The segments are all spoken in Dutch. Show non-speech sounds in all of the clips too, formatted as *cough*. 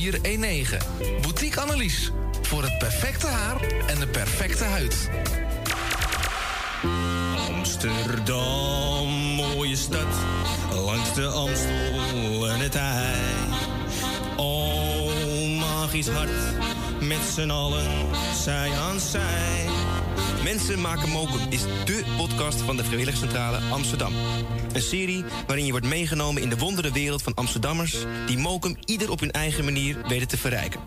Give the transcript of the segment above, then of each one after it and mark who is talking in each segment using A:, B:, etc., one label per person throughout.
A: 419. Boutique Annelies. Voor het perfecte haar en de perfecte huid.
B: Amsterdam, mooie stad, langs de Amstel en het IJ. Oh, magisch hart, met z'n allen, zij aan zij. Mensen maken mokum is dé podcast van de Vrijwilligcentrale Amsterdam. Een serie waarin je wordt meegenomen in de wondere wereld van Amsterdammers... die mokum ieder op hun eigen manier weten te verrijken.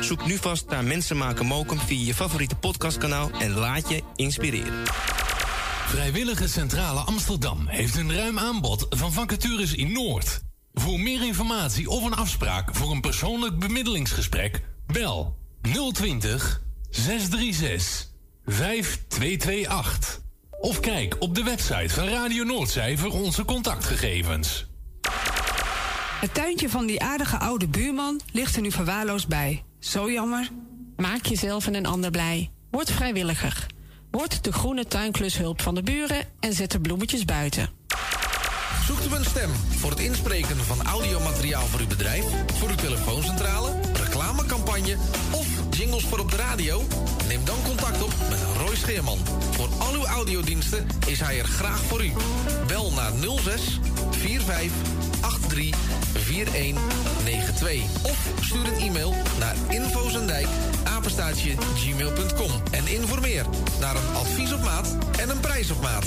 B: Zoek nu vast naar Mensen maken mokum via je favoriete podcastkanaal... en laat je inspireren.
C: Vrijwillige Centrale Amsterdam heeft een ruim aanbod van vacatures in Noord. Voor meer informatie of een afspraak voor een persoonlijk bemiddelingsgesprek, bel 020 636 5228. Of kijk op de website van Radio Noordzij voor onze contactgegevens.
D: Het tuintje van die aardige oude buurman ligt er nu verwaarloosd bij. Zo jammer.
E: Maak jezelf en een ander blij. Word vrijwilliger. Word de groene tuinklushulp van de buren en zet de bloemetjes buiten.
A: Zoekt u een stem voor het inspreken van audiomateriaal voor uw bedrijf, voor uw telefooncentrale, reclamecampagne of jingles voor op de radio? Neem dan contact op met Roy Scheerman. Voor al uw audiodiensten is hij er graag voor u. Bel naar 06 45 83 4192 of stuur een e-mail naar infozendijk apenstaatje gmail.com en informeer naar een advies op maat en een prijs op maat.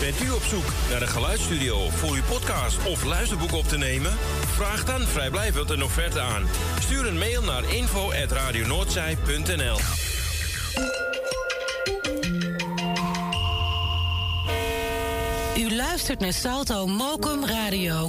B: Bent u op zoek naar een geluidsstudio voor uw podcast of luisterboek op te nemen? Vraag dan vrijblijvend een offerte aan. Stuur een mail naar info.radionoordzij.nl
F: U luistert naar Salto Mokum Radio.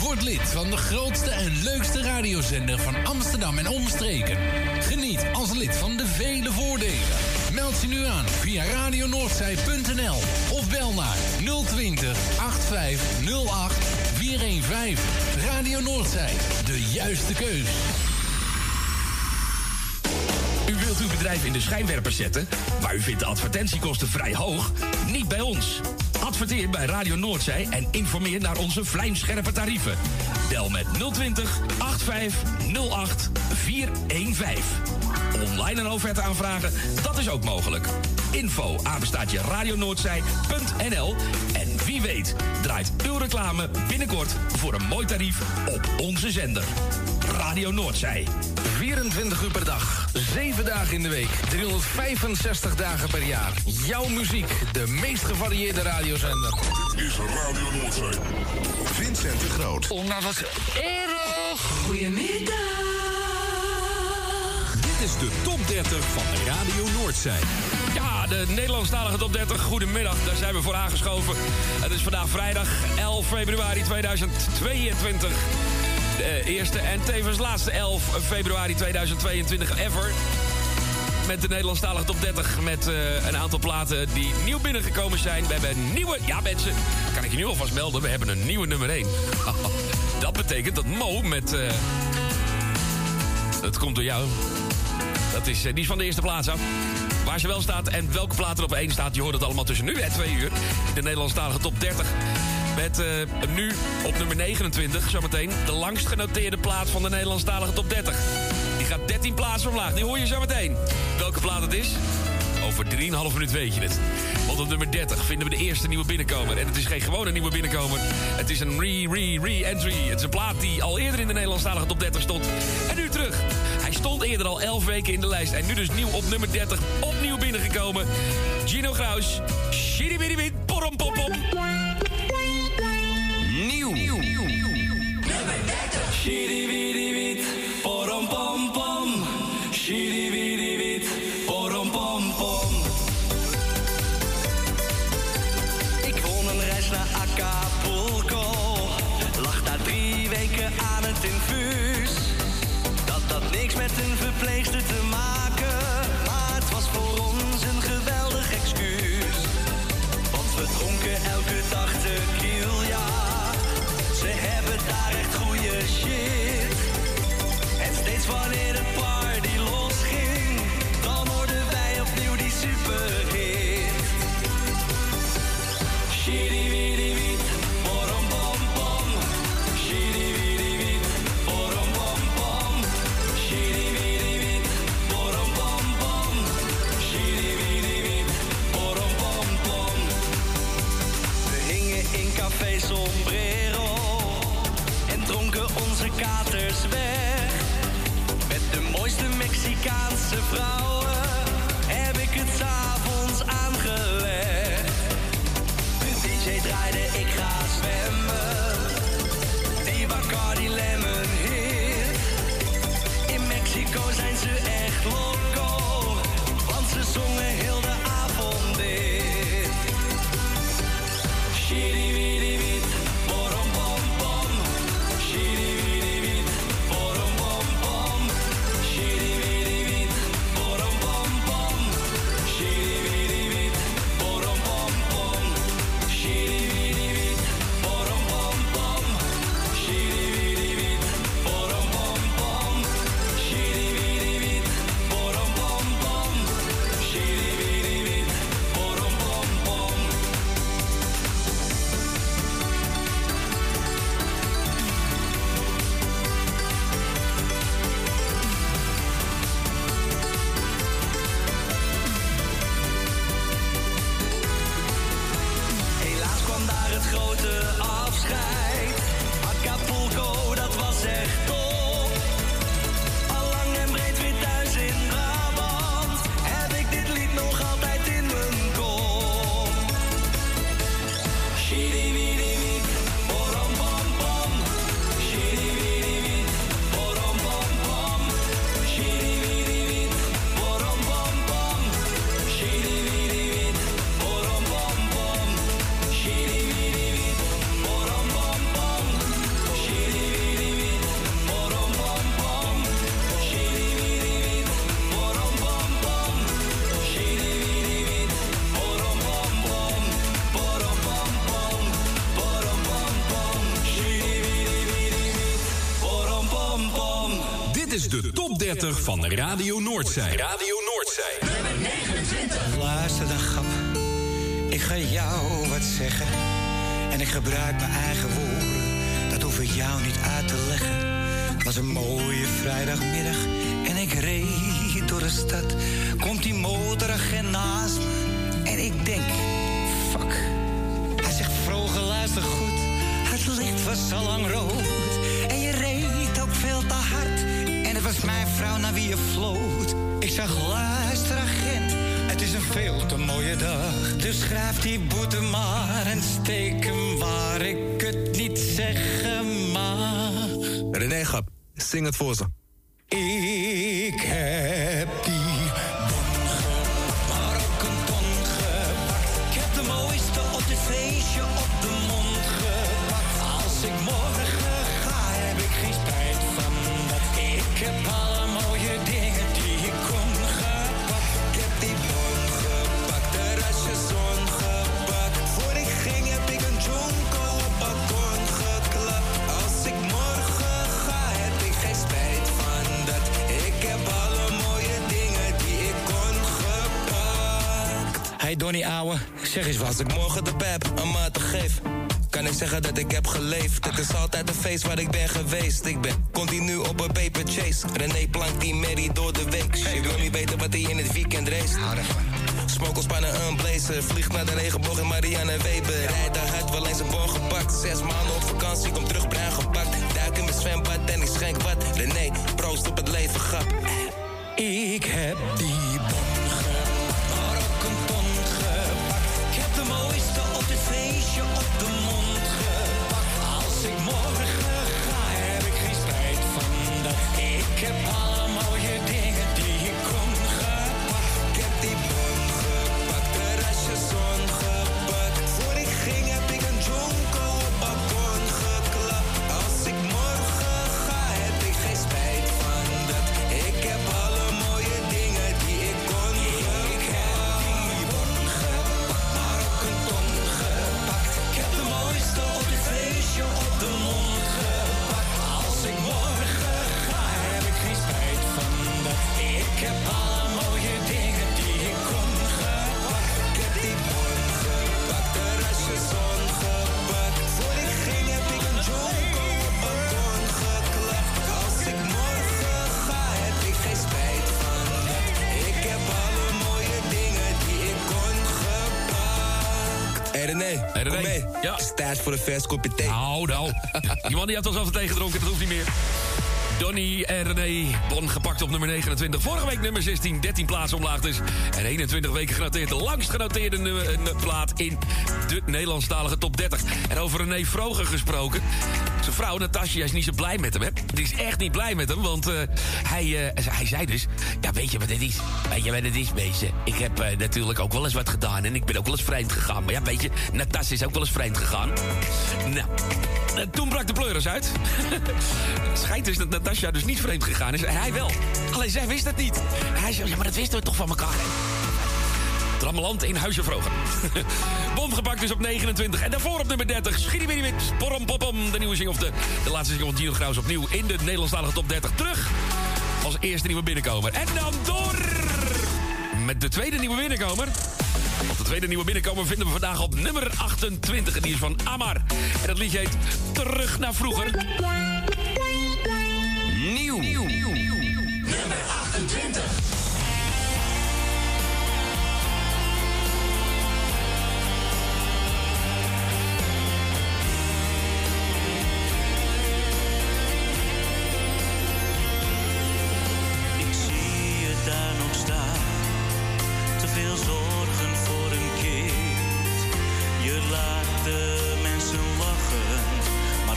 C: Word lid van de grootste en leukste radiozender van Amsterdam en omstreken. Geniet als lid van de vele voordelen. Meld je nu aan via radionoordzij.nl of bel naar 020 8508 415. Radio Noordzij, de juiste keus.
G: U wilt uw bedrijf in de schijnwerpers zetten, maar u vindt de advertentiekosten vrij hoog? Niet bij ons. Adverteer bij Radio Noordzij en informeer naar onze vlijmscherpe tarieven. Bel met 020 8508 415. Online een offerte aanvragen, dat is ook mogelijk. Info apenstaatje radionoordzij.nl En wie weet draait uw reclame binnenkort voor een mooi tarief op onze zender. Radio Noordzij.
A: 24 uur per dag, 7 dagen in de week, 365 dagen per jaar. Jouw muziek, de meest gevarieerde radiozender.
H: Is Radio Noordzee. Vincent de Groot.
A: Oh, nou wat erg.
C: Dit is de top 30 van Radio Noordzij.
G: Ja, de Nederlandstalige top 30. Goedemiddag, daar zijn we voor aangeschoven. Het is vandaag vrijdag 11 februari 2022. De eerste en tevens laatste 11 februari 2022 ever. Met de Nederlandstalige top 30. Met eh, een aantal platen die nieuw binnengekomen zijn. We hebben een nieuwe... Ja, mensen, kan ik je nu alvast melden. We hebben een nieuwe nummer 1. *laughs* Dat betekent dat Mo met... eh, dat komt door jou. Dat is, eh, die is van de eerste plaats af. Waar ze wel staat en welke plaat er op één staat... je hoort het allemaal tussen nu en twee uur. De Nederlandstalige top 30. Met eh, nu op nummer 29, zometeen... de langst genoteerde plaat van de Nederlandstalige top 30. Die gaat 13 plaatsen omlaag. Die hoor je zometeen. Welke plaat het is? Over 3,5 minuut weet je het. Want op nummer 30 vinden we de eerste nieuwe binnenkomer. En het is geen gewone nieuwe binnenkomer. Het is een re-re-re-entry. Het is een plaat die al eerder in de Nederlandstalige top 30 stond. En nu terug. Stond eerder al 11 weken in de lijst en nu dus nieuw op nummer 30. Opnieuw binnengekomen. Gino Graus, Shiribiribit, porom pom pom. Nieuw.
I: Nieuw. Nummer 30. Met een verpleegster te maken. Maar het was voor ons een geweldig excuus. Want we dronken elke dag tequila. Ze hebben daar echt goede shit. En steeds wanneer
J: ganze Frau. van Radio Noordzij.
A: Radio Noordzij.
K: Luister dan, grap. Ik ga jou wat zeggen. En ik gebruik mijn eigen woorden. Dat hoef ik jou niet uit te leggen. Het was een mooie vrijdagmiddag. En ik reed door de stad. Komt die motoragent naast me. En ik denk, fuck. Hij zegt vroeger, luister goed. Het licht was al lang rood. Mijn vrouw naar wie je floot. Ik zag, luister agent. Het is een veel te mooie dag. Dus schrijf die boete maar en steek hem waar ik het niet zeggen mag.
L: René Gap, zing het voor ze.
K: Dat ik heb
B: geleefd. Het is altijd een feest waar ik ben geweest. Ik ben continu op een paper chase. René plankt die Mary door de week. Je wil niet weten wat hij in het weekend race. Smokelspannen een blazer. Vliegt naar de regenboog in Marianne Weber. Rijdt daar hard, wel eens een bon gepakt. Zes maanden op vakantie, kom terug bruin gepakt. Duik in mijn zwembad en ik schenk wat. René, pro
M: proost op het leven, grap. Ik heb die Mee.
G: Ja.
M: Tijd voor een vers kopje thee.
G: Nou, nou. *laughs* Die man die had ons al tegen gedronken, dat hoeft niet meer. Donny en René, Bon gepakt op nummer 29. Vorige week nummer 16, 13 plaatsen omlaag dus. En 21 weken genoteerd. De langst genoteerde nummer- eh, plaat in de Nederlandstalige top 30. En over René Vroger gesproken. Zijn vrouw Natasja is niet zo blij met hem, hè? Die is echt niet blij met hem, want eh, hij, eh, hij zei dus... Ja, weet je wat het is? Weet je wat het is, meisje? Ik heb eh, natuurlijk ook wel eens wat gedaan en ik ben ook wel eens vreemd gegaan. Maar ja, weet je, Natasja is ook wel eens vreemd gegaan. Nou, toen brak de pleuris uit. *laughs* Het schijnt dus dat Natasja dus niet vreemd gegaan is. En hij wel. Alleen zij wist het niet. Hij zei, ja, maar dat wisten we toch van elkaar, hè? In Huizen Vroger. *laughs* Bom gepakt dus op 29. En daarvoor op nummer 30. Schiedibidibid, porom popom. De nieuwe single, of de, de laatste single van Gino Graus opnieuw in de Nederlandstalige top 30. Terug als eerste nieuwe binnenkomer. En dan door met de tweede nieuwe binnenkomer. De tweede nieuwe binnenkomer vinden we vandaag op nummer 28. En die is van Amar. En dat liedje heet Terug naar vroeger. Nieuw.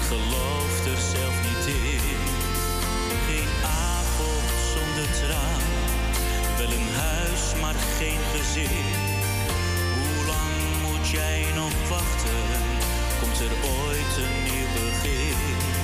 N: Maar gelooft er zelf niet in. Geen avond zonder traan, wel een huis, maar geen gezin. Hoe lang moet jij nog wachten? Komt er ooit een nieuw begin?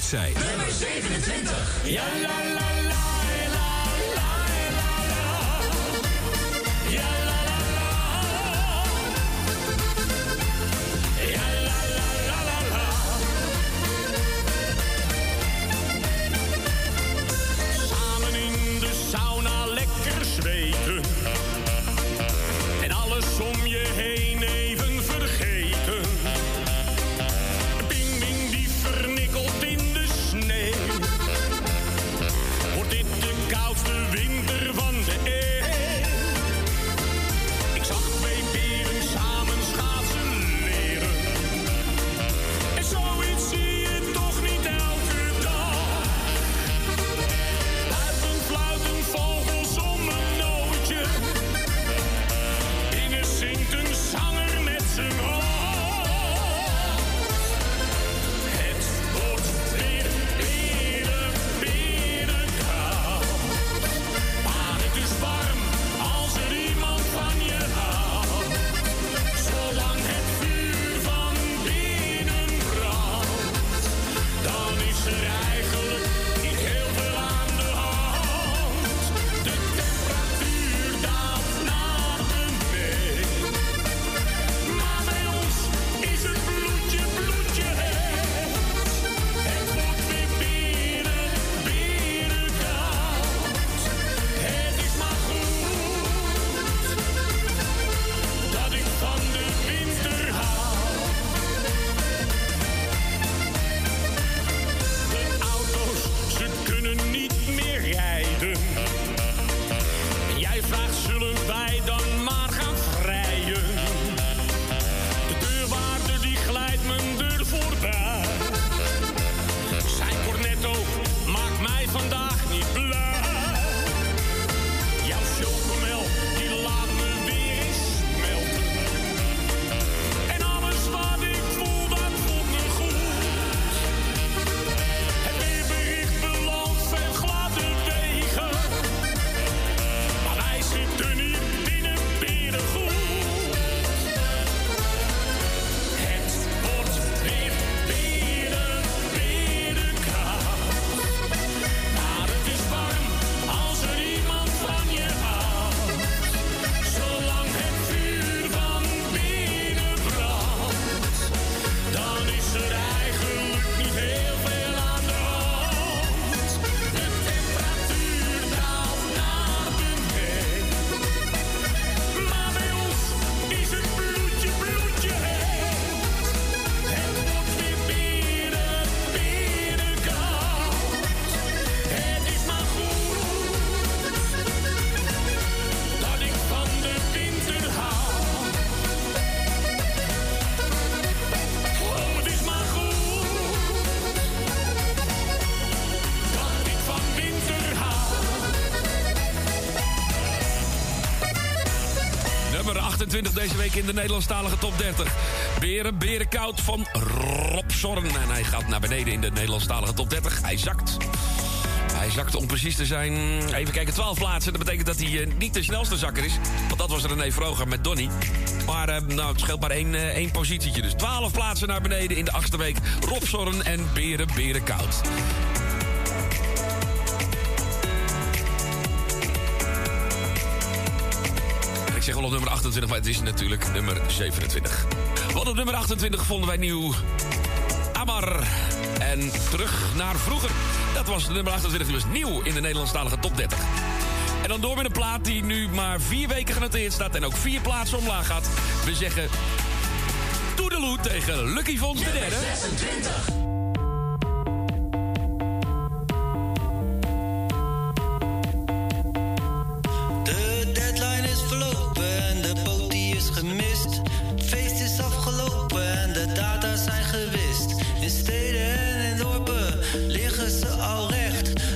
I: Nummer 27.
G: in de Nederlandstalige top 30. Beren, berenkoud van Rob Zorn. En hij gaat naar beneden in de Nederlandstalige top 30. Hij zakt. Hij zakt om precies te zijn. Even kijken, 12 plaatsen. Dat betekent dat hij eh, niet de snelste zakker is. Want dat was René Vroger met Donny. Maar eh, nou, het scheelt maar één, eh, één positietje. Dus 12 plaatsen naar beneden in de achtste week. Rob Zorn en Beren, Berenkoud. op nummer 28, maar het is natuurlijk nummer 27. Wat op nummer 28 vonden wij nieuw. Amar. En terug naar vroeger. Dat was nummer 28, die was nieuw in de Nederlandstalige top 30. En dan door met een plaat die nu maar vier weken genoteerd staat... en ook vier plaatsen omlaag gaat. We zeggen toedeloe tegen Lucky Vons de derde.
I: 26.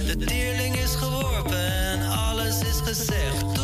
O: De dierling is geworpen alles is gezegd.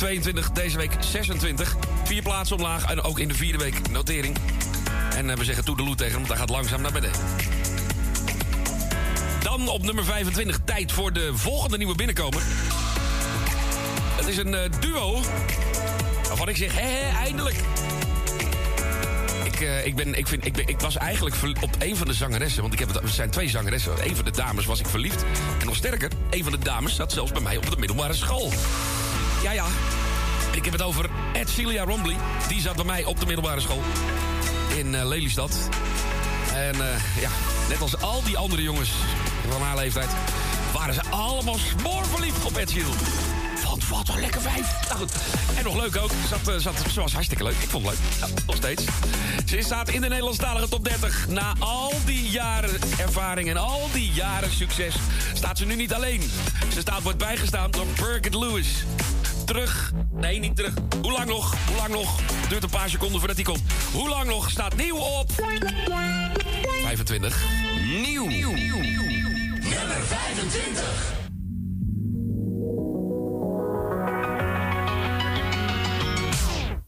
G: 22, deze week 26. Vier plaatsen omlaag en ook in de vierde week notering. En eh, we zeggen toedeloe tegen hem, want hij gaat langzaam naar beneden. Dan op nummer 25, tijd voor de volgende nieuwe binnenkomer. Het is een eh, duo waarvan ik zeg, hé, eindelijk. Ik, eh, ik, ben, ik, vind, ik, ben, ik was eigenlijk op een van de zangeressen... want ik heb er zijn twee zangeressen. Een van de dames was ik verliefd. En nog sterker, een van de dames zat zelfs bij mij op de middelbare school. Ja, ja. Ik heb het over Edcilia Rombly. Die zat bij mij op de middelbare school. In eh, Lelystad. En eh, ja, net als al die andere jongens van haar leeftijd... waren ze allemaal smoorverliefd op Ed Sheeran. Want wat een lekker vijf. Nou goed. En nog leuk ook. Zat, eh, zat, ze was hartstikke leuk. Ik vond het leuk. Ja, nog steeds. Ze staat in de Nederlandstalige top 30. Na al die jaren ervaring en al die jaren succes... staat ze nu niet alleen. Ze staat, wordt bijgestaan door Birgit Lewis. Terug. Nee, niet terug. Hoe lang nog? Hoe lang nog? Duurt een paar seconden voordat hij komt. Hoe lang nog? Staat nieuw op... 25. Nieuw.
I: Nummer 25.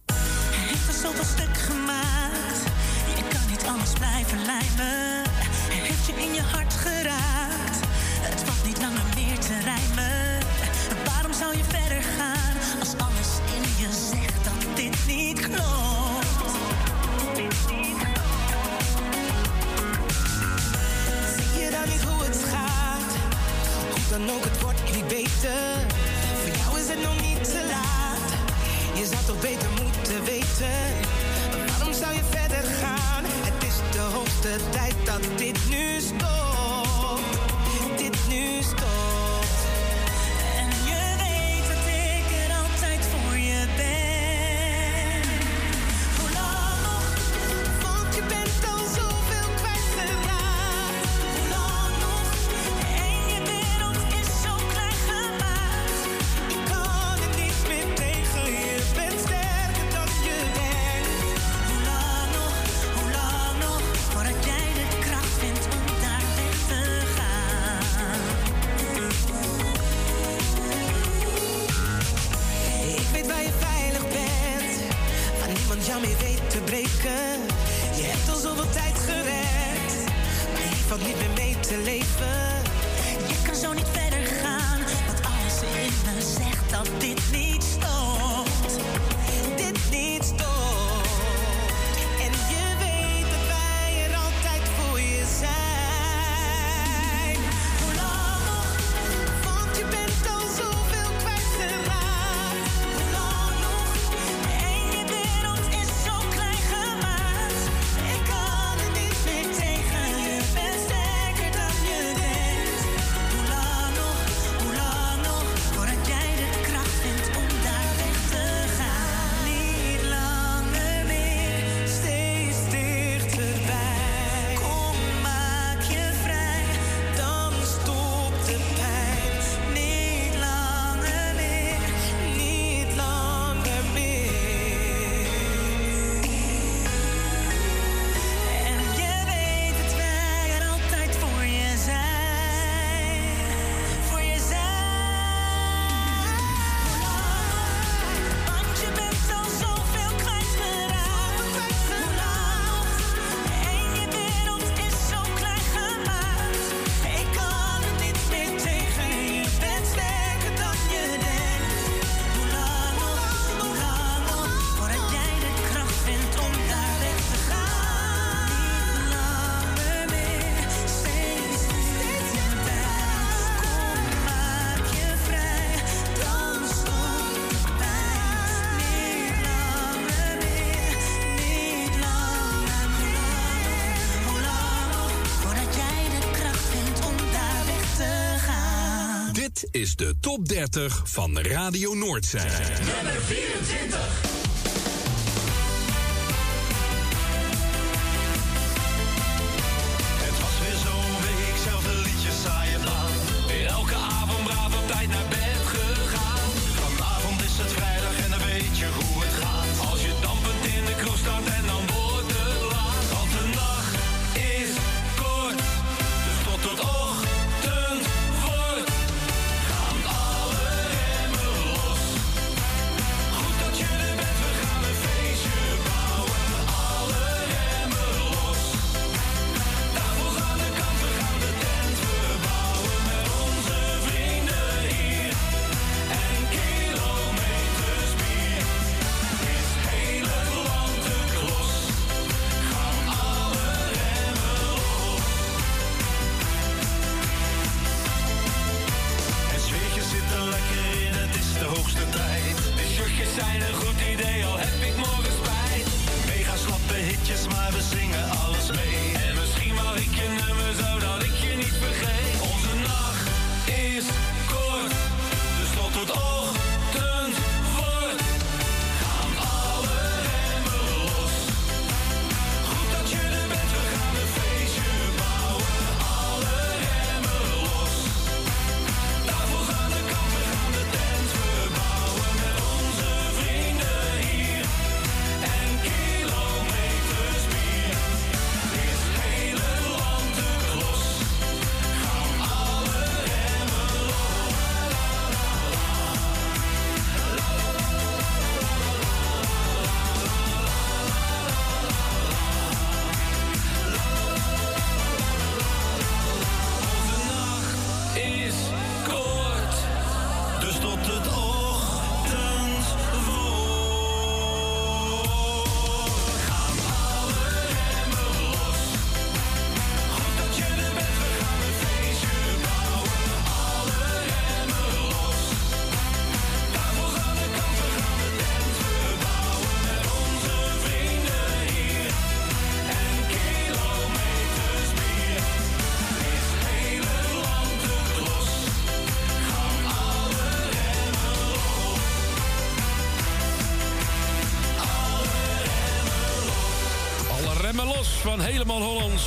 P: Hij heeft een zoveel stuk gemaakt. Je kan niet anders blijven lijmen. Heeft je in je hart geraakt. Het valt niet langer meer te rijmen. Waarom zou je verder tijd dat dit nu stopt. Dit nu stopt. is de
C: top 30 van Radio Noordzee.
M: Nummer 24.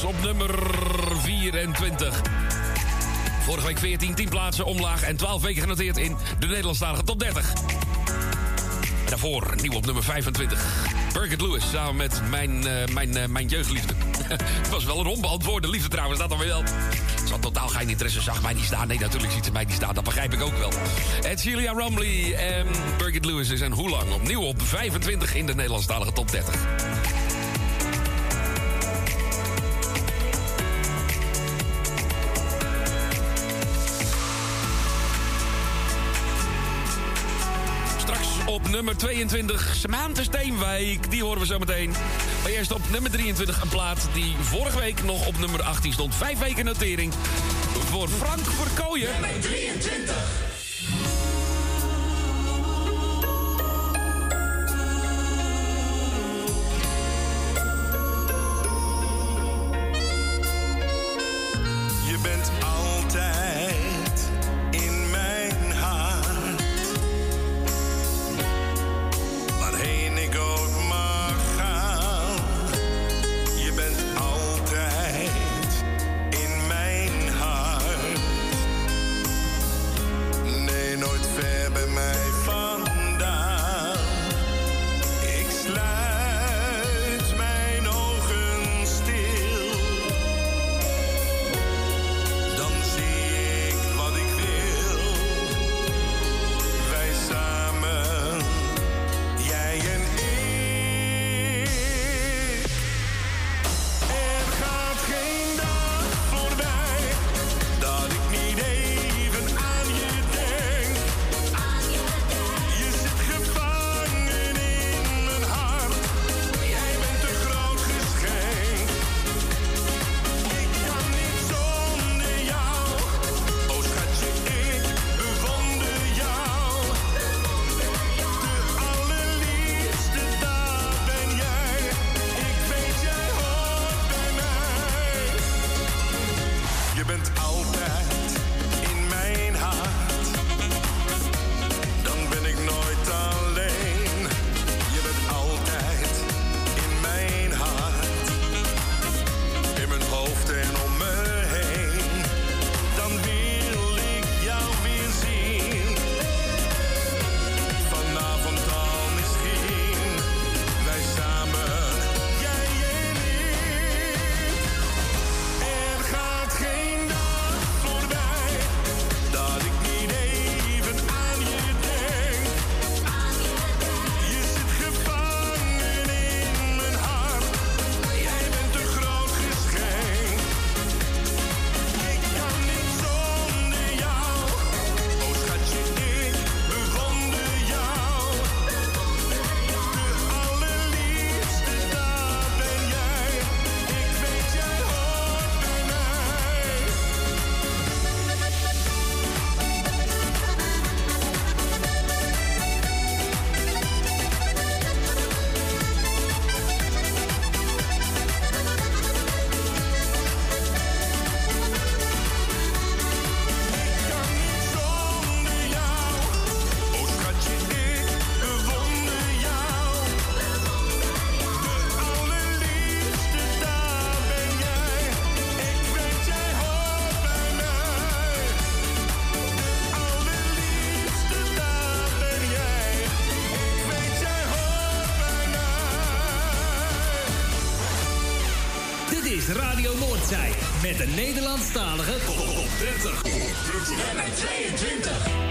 I: Op nummer
G: 24. Vorige week 14, 10 plaatsen omlaag en 12 weken genoteerd in de Nederlandstalige top 30. En daarvoor nieuw op nummer 25. Birgit Lewis samen met mijn, uh, mijn, eh, mijn jeugdliefde. *laughs* Het was wel een onbeantwoorde liefde trouwens, dat dan weer wel. Ze had totaal geen interesse, zag mij niet staan. Nee, natuurlijk ziet ze mij niet staan, dat begrijp ik ook wel. Het Julia Romley en eh, Birgit Lewis is en hoe lang? Opnieuw op 25 in de Nederlandstalige top 30. nummer 22, Samantha Steenwijk. Die horen we zo meteen. Maar eerst op nummer 23 een plaat die vorige week nog op nummer 18 stond. Vijf weken notering voor Frank Verkooyen.
M: Nummer 23.
J: Noordzij met de Nederlandstalige top 30.
Q: Nummer 22.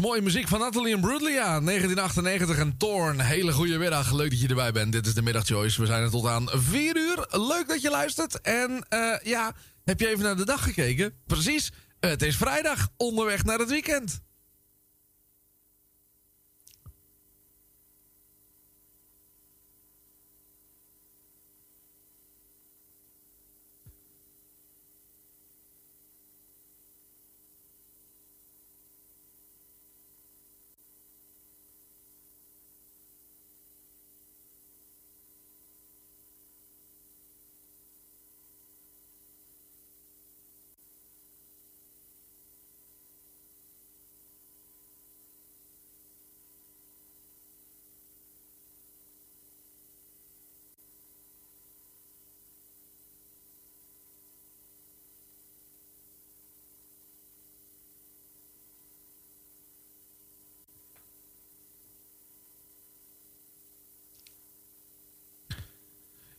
A: Mooie muziek van Natalie en Brudlia, 1998 en Torn. Hele goede middag, leuk dat je erbij bent. Dit is de Middagchoice. We zijn er tot aan 4 uur. Leuk dat je luistert. En eh, ja, heb je even naar de dag gekeken? Precies, het is vrijdag, onderweg naar het weekend.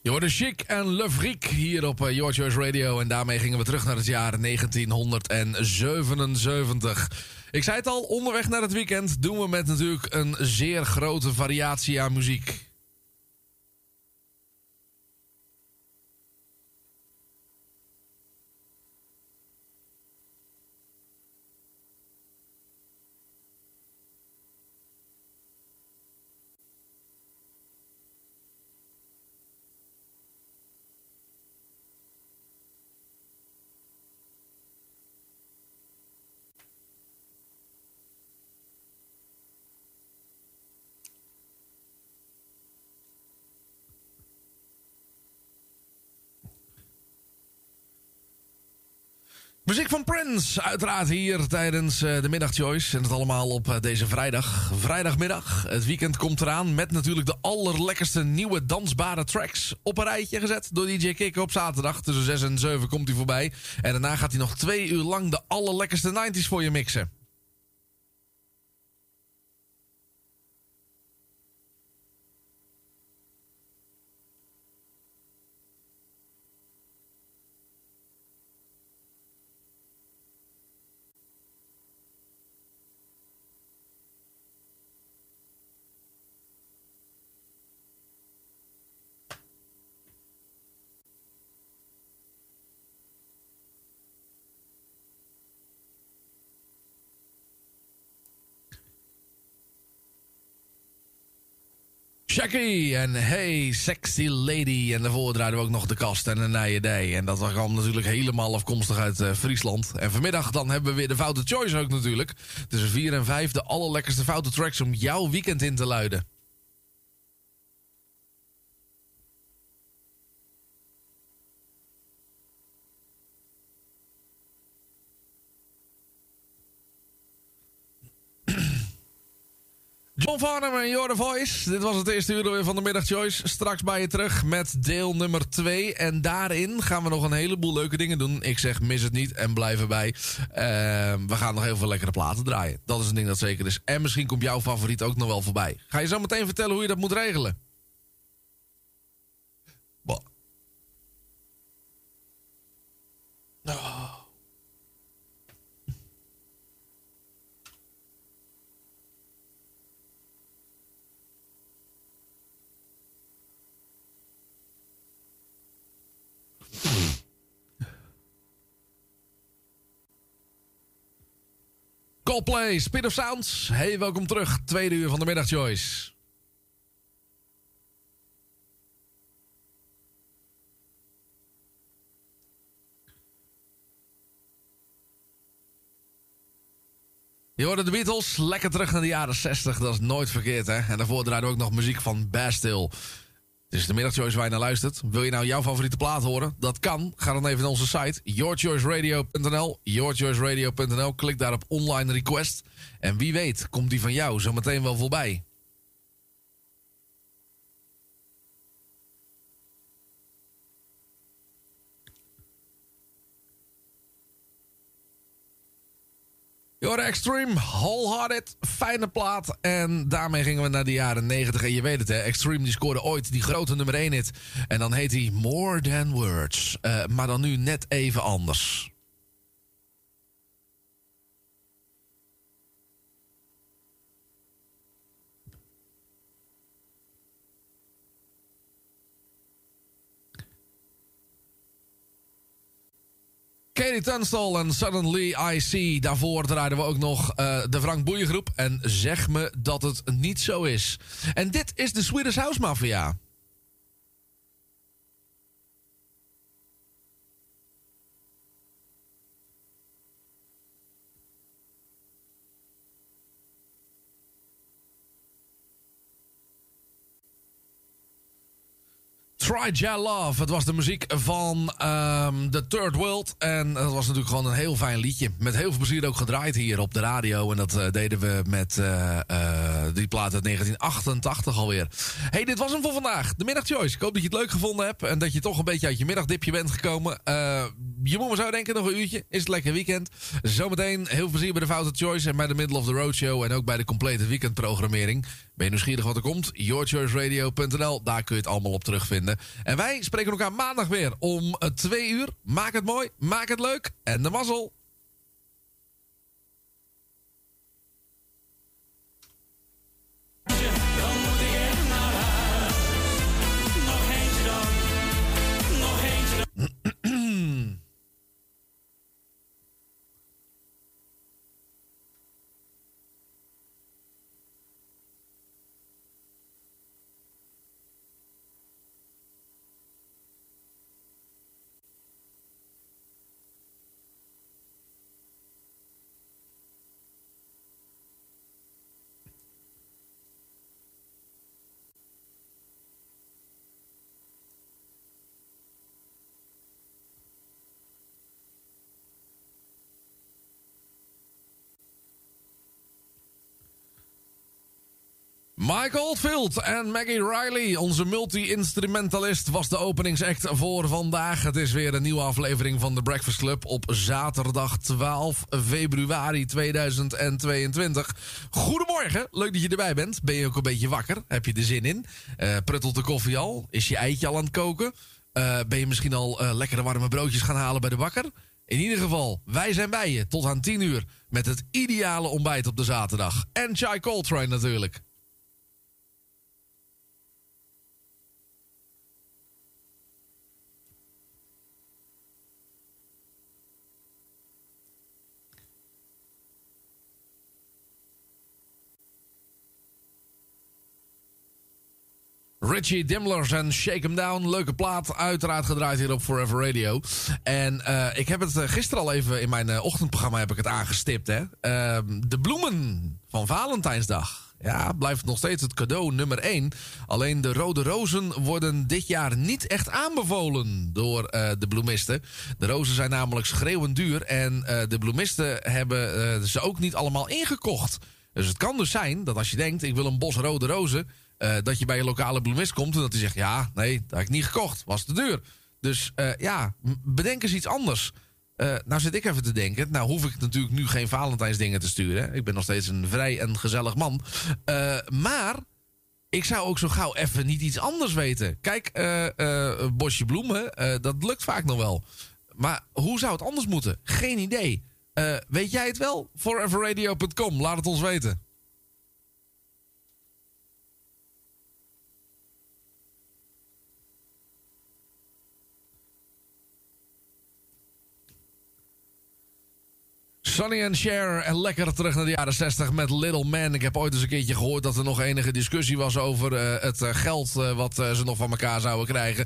A: Je hoorde Chic en Le Freak hier op uh, Your Radio. En daarmee gingen we terug naar het jaar 1977. Ik zei het al, onderweg naar het weekend doen we met natuurlijk een zeer grote variatie aan muziek. Muziek van Prince, uiteraard hier tijdens uh, de middagchoice. En het allemaal op uh, deze vrijdag. Vrijdagmiddag. Het weekend komt eraan met natuurlijk de allerlekkerste nieuwe dansbare tracks op een rijtje gezet door DJ Kikker op zaterdag. Tussen 6 en 7 komt hij voorbij. En daarna gaat hij nog twee uur lang de allerlekkerste 90s voor je mixen. En Hey Sexy Lady. En daarvoor draaiden we ook nog de kast en een nijedij. En dat kwam natuurlijk helemaal afkomstig uit uh, Friesland. En vanmiddag dan hebben we weer de Foute Choice ook natuurlijk. Tussen 4 en 5 de allerlekkerste foute tracks om jouw weekend in te luiden. Farnham en Your Voice. Dit was het eerste uur van de middag Choice. Straks bij je terug met deel nummer 2. En daarin gaan we nog een heleboel leuke dingen doen. Ik zeg mis het niet en blijf erbij. Uh, we gaan nog heel veel lekkere platen draaien. Dat is een ding dat zeker is. En misschien komt jouw favoriet ook nog wel voorbij. Ga je zo meteen vertellen hoe je dat moet regelen. Bah. Oh. Coldplay, Speed of Sounds. Hey, welkom terug. Tweede uur van de middag, Joyce. Je hoorde de Beatles, lekker terug naar de jaren 60. Dat is nooit verkeerd, hè? En daarvoor draaiden we ook nog muziek van Bastille. Is de middagchoice waar je naar luistert. Wil je nou jouw favoriete plaat horen? Dat kan. Ga dan even naar onze site, yourchoiceradio.nl. Yourchoiceradio.nl. Klik daar op online request. En wie weet, komt die van jou zometeen wel voorbij. Je hoorde Extreme, Wholehearted, fijne plaat. En daarmee gingen we naar de jaren 90. En je weet het, hè, Extreme die scoorde ooit die grote nummer 1 hit. En dan heet hij More Than Words. Eh, maar dan nu net even anders. Katie Tunstall en Suddenly I See. Daarvoor draaiden we ook nog eh, de Frank Boeiengroep. En zeg me dat het niet zo is. En dit is de Swedish House Mafia. Try Ja Love. Het was de muziek van ehm The Third World. En dat was natuurlijk gewoon een heel fijn liedje. Met heel veel plezier ook gedraaid hier op de radio. En dat eh, deden we met eh, eh, die plaat uit 1988 alweer. hey, dit was hem voor vandaag. De Middag Choice. Ik hoop dat je het leuk gevonden hebt. En dat je toch een beetje uit je middagdipje bent gekomen. Je moet maar zo denken, nog een uurtje. Is het lekker weekend. Zometeen heel veel plezier bij de Foute Choice. En bij de Middle of the Road Show. En ook bij de complete weekendprogrammering. Ben je nieuwsgierig wat er komt? yourchoiceradio.nl. Daar kun je het allemaal op terugvinden. En wij spreken elkaar maandag weer om eh, twee uur. Maak het mooi, maak het leuk en de mazzel. Mike Oldfield en Maggie Riley, onze multi-instrumentalist, was de openingsact voor vandaag. Het is weer een nieuwe aflevering van de Breakfast Club op zaterdag 12 februari 2022. Goedemorgen, leuk dat je erbij bent. Ben je ook een beetje wakker? Heb je er zin in? Eh pruttelt de koffie al? Is je eitje al aan het koken? Eh, ben je misschien al eh, lekkere warme broodjes gaan halen bij de bakker? In ieder geval, wij zijn bij je tot aan 10 uur met het ideale ontbijt op de zaterdag. En Chai Coltrane natuurlijk. Richie Dimblers en Shake 'em Down. Leuke plaat, uiteraard gedraaid hier op Forever Radio. En eh, ik heb het eh, gisteren al even in mijn eh, ochtendprogramma heb ik het aangestipt. Hè? Ehm, de bloemen van Valentijnsdag. Ja, blijft nog steeds het cadeau nummer 1. Alleen de rode rozen worden dit jaar niet echt aanbevolen door de bloemisten. De rozen zijn namelijk schreeuwend duur. En de bloemisten hebben ze ook niet allemaal ingekocht. Dus het kan dus zijn dat als je denkt, ik wil een bos rode rozen... eh, dat je bij je lokale bloemist komt en dat hij zegt... ja, nee, dat heb ik niet gekocht, was te duur. Dus eh, ja, bedenk eens iets anders. Eh, nou zit ik even te denken. Nou hoef ik natuurlijk nu geen Valentijnsdingen te sturen. Ik ben nog steeds een vrij en gezellig man. Maar ik zou ook zo gauw even niet iets anders weten. Kijk, bosje bloemen, dat lukt vaak nog wel. Maar hoe zou het anders moeten? Geen idee. Weet jij het wel? Foreverradio.com, laat het ons weten. Sonny en Cher en lekker terug naar de jaren 60 met Little Man. Ik heb ooit eens een keertje gehoord dat er nog enige discussie was over eh, het eh, geld eh, wat ze nog van elkaar zouden krijgen.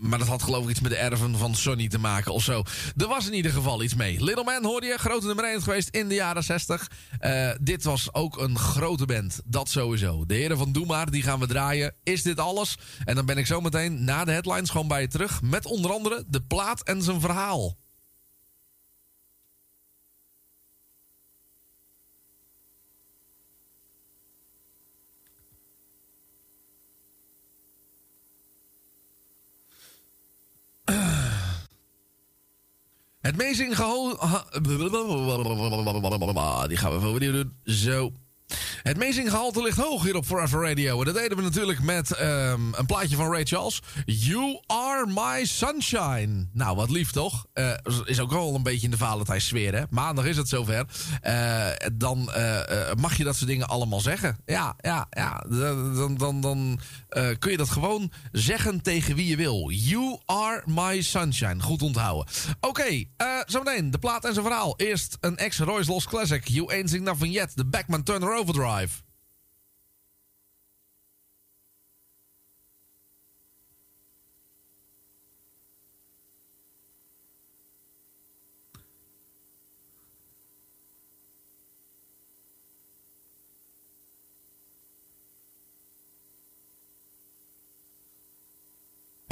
A: Maar dat had geloof ik iets met de erven van Sonny te maken of zo. Er was in ieder geval iets mee. Little Man hoorde je, grote nummer 1 geweest in de jaren 60. Eh, dit was ook een grote band, dat sowieso. De heren van Doe Maar, die gaan we draaien. Is dit alles? En dan ben ik zometeen na de headlines gewoon bij je terug. Met onder andere de plaat en zijn verhaal. Het meest ingeho... ha- *laughs* Die gaan we even opnieuw doen. Zo. Het meezinggehalte ligt hoog hier op Forever Radio. En dat deden we natuurlijk met ehm, een plaatje van Ray Charles. You are my sunshine. Nou, wat lief toch? Eh, is ook wel een beetje in de Valentijnssfeer, hè? Maandag is het zover. Eh, dan eh, mag je dat soort dingen allemaal zeggen. Ja, ja, ja. Dan, dan, dan kun je dat gewoon zeggen tegen wie je wil. You are my sunshine. Goed onthouden. Oké, eh, zometeen de plaat en zijn verhaal. Eerst een ex-Royce Lost Classic. You ain't seen nothing yet. De Backman Turner Overdrive.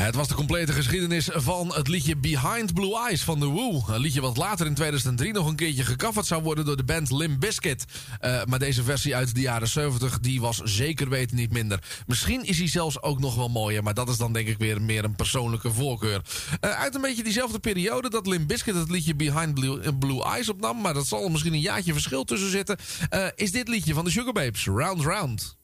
A: Het was de complete geschiedenis van het liedje Behind Blue Eyes van The Who. Een liedje wat later in 2003 nog een keertje gecoverd zou worden door de band Limp Bizkit. Eh, maar deze versie uit de jaren 70 die was zeker weten niet minder. Misschien is hij zelfs ook nog wel mooier, maar dat is dan denk ik weer meer een persoonlijke voorkeur. Eh, uit een beetje diezelfde periode dat Limp Bizkit het liedje Behind Blue, Blue Eyes opnam, maar dat zal er misschien een jaartje verschil tussen zitten, eh, is dit liedje van de Sugar Babes, Round Round.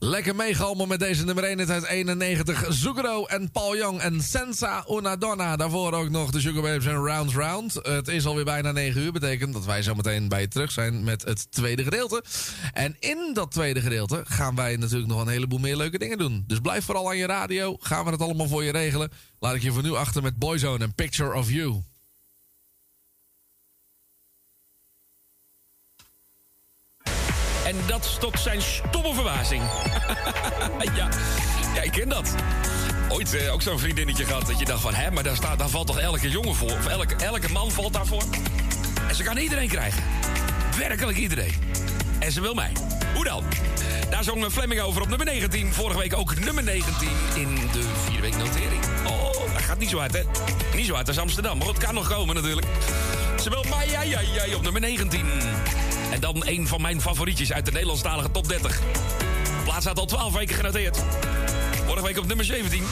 A: Lekker meegalmen met deze nummer 1 uit 91. Zucchero en Paul Young en Senza Una Donna. Daarvoor ook nog de Sugar Babes en Round Round. Het is alweer bijna 9 uur. Betekent dat wij zo meteen bij je terug zijn met het tweede gedeelte. En in dat tweede gedeelte gaan wij natuurlijk nog een heleboel meer leuke dingen doen. Dus blijf vooral aan je radio. Gaan we het allemaal voor je regelen. Laat ik je voor nu achter met Boyzone en Picture of You.
G: En dat toch zijn stomme verbazing. *laughs* ja. ja, ik dat. Ooit eh, ook zo'n vriendinnetje gehad dat je dacht van... hè, maar daar, staat, daar valt toch elke jongen voor? Of elke, elke man valt daarvoor? En ze kan iedereen krijgen. Werkelijk iedereen. En ze wil mij. Hoe dan? Daar zong Fleming over op nummer 19. Vorige week ook nummer 19 in de vierde week notering. Oh, gaat niet zo hard, hè? Niet zo hard als Amsterdam. Maar het kan nog komen natuurlijk. Ze wil mij, ja, ja, ja, op nummer 19. En dan een van mijn favorietjes uit de Nederlandstalige top 30. Plaats staat al 12 weken genoteerd. Vorige week op nummer 17.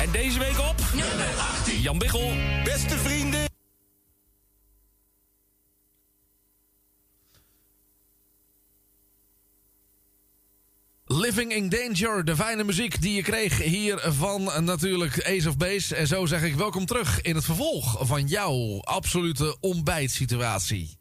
G: En deze week op... Nummer 18. Jan Biggel. Beste vrienden.
A: Living in Danger, de fijne muziek die je kreeg hier van eh, natuurlijk Ace of Base. En zo zeg ik welkom terug in het vervolg van jouw absolute ontbijtsituatie.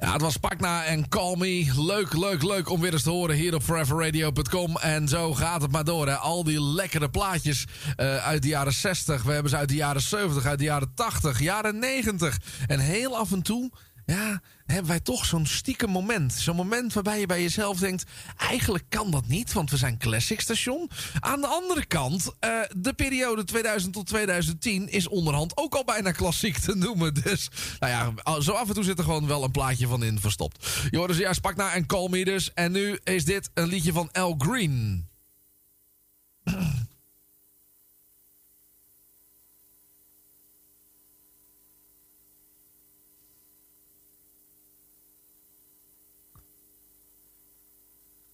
A: Ja, het was Pakna en Call Me. Leuk, leuk, leuk om weer eens te horen hier op foreverradio.com. En zo gaat het maar door. Hè. Al die lekkere plaatjes uh, uit de jaren 60. We hebben ze uit de jaren 70, uit de jaren 80, jaren 90. En heel af en toe, ja, hebben wij toch zo'n stiekem moment. Zo'n moment waarbij je bij jezelf denkt... eigenlijk kan dat niet, want we zijn classic station. Aan de andere kant, uh, de periode 2000 tot 2010... is onderhand ook al bijna klassiek te noemen. Dus nou ja, zo af en toe zit er gewoon wel een plaatje van in verstopt. Hoorde ze juist Pakna en Call Me dus. En nu is dit een liedje van Al Green...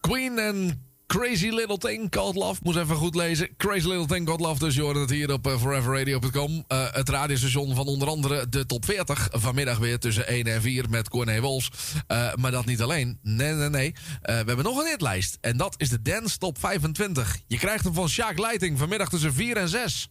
A: Queen en Crazy Little Thing Called Love. Moest even goed lezen. Crazy Little Thing Called Love. Dus je hoorde het hier op uh, foreverradio.com. Uh, het radiostation van onder andere de top 40. Vanmiddag weer tussen 1 en 4 met Corné Wols. Uh, maar dat niet alleen. Nee, nee, nee. We hebben nog een hitlijst. En dat is de Dance Top 25. Je krijgt hem van Sjaak Leiting vanmiddag tussen 4 en 6.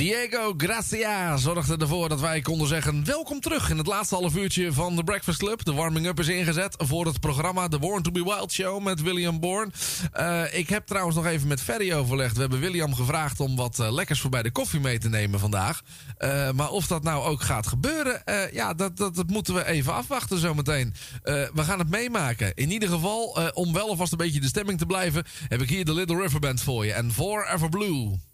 A: Diego Gracia zorgde ervoor dat wij konden zeggen... welkom terug in het laatste half uurtje van The Breakfast Club. De warming-up is ingezet voor het programma The Born to be Wild Show met William Bourne. Uh, ik heb trouwens nog even met Ferry overlegd. We hebben William gevraagd om wat uh, lekkers voorbij de koffie mee te nemen vandaag. Uh, maar of dat nou ook gaat gebeuren... ja, dat, dat, dat, moeten we even afwachten zometeen. we gaan het meemaken. In ieder geval, om wel alvast een beetje de stemming te blijven... heb ik hier de Little River Band voor je. En Forever Blue...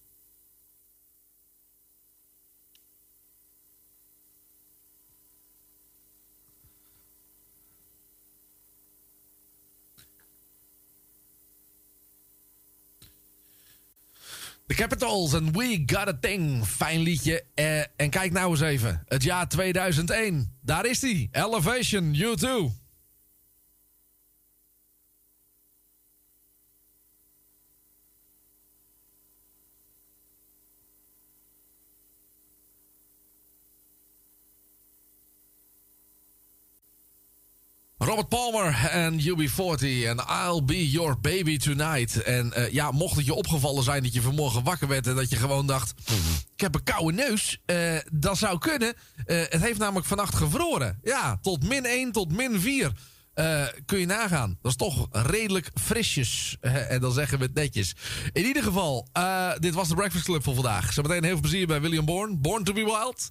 A: The Capitals en We Got a Thing. Fijn liedje. Uh, en kijk nou eens even. Het jaar 2001. Daar is hij. Elevation, U2. Robert Palmer en UB40 en I'll Be Your Baby Tonight. En uh, ja, mocht het je opgevallen zijn dat je vanmorgen wakker werd... en dat je gewoon dacht, ik heb een koude neus. Uh, dat zou kunnen. Uh, het heeft namelijk vannacht gevroren. Ja, tot min 1 tot min 4. Uh, kun je nagaan. Dat is toch redelijk frisjes. *laughs* En dan zeggen we netjes. In ieder geval, uh, dit was de Breakfast Club voor vandaag. Zometeen heel veel plezier bij William Bourne. Born to be Wild.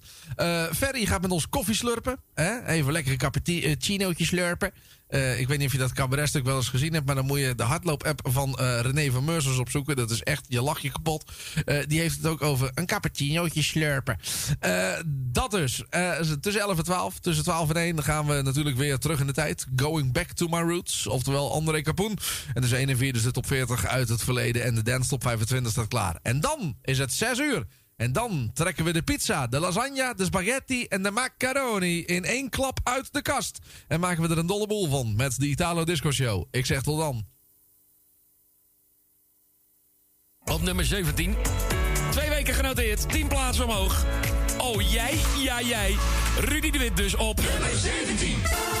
A: Ferry gaat met ons koffie slurpen. Even lekker een cappuccinootje slurpen. Uh, ik weet niet of je dat cabaretstuk wel eens gezien hebt... maar dan moet je de hardloop-app van uh, René van Meursels opzoeken. Dat is echt, je lach je kapot. Uh, die heeft het ook over een cappuccinootje slurpen. dat dus. tussen 11 en 12. Tussen 12 en 1 gaan we natuurlijk weer terug in de tijd. Going back to my roots. Oftewel André Capoen. En dus 1 en 4 dus de top 40 uit het verleden. En de dance top 25 staat klaar. En dan is het 6 uur. En dan trekken we de pizza, de lasagne, de spaghetti en de macaroni in één klap uit de kast. En maken we er een dolle boel van met de Italo Disco Show. Ik zeg tot dan.
G: Op nummer 17. Twee weken genoteerd, 10 plaatsen omhoog. Oh, jij? Ja, jij. Rudy de Wit dus op.
M: Nummer 17.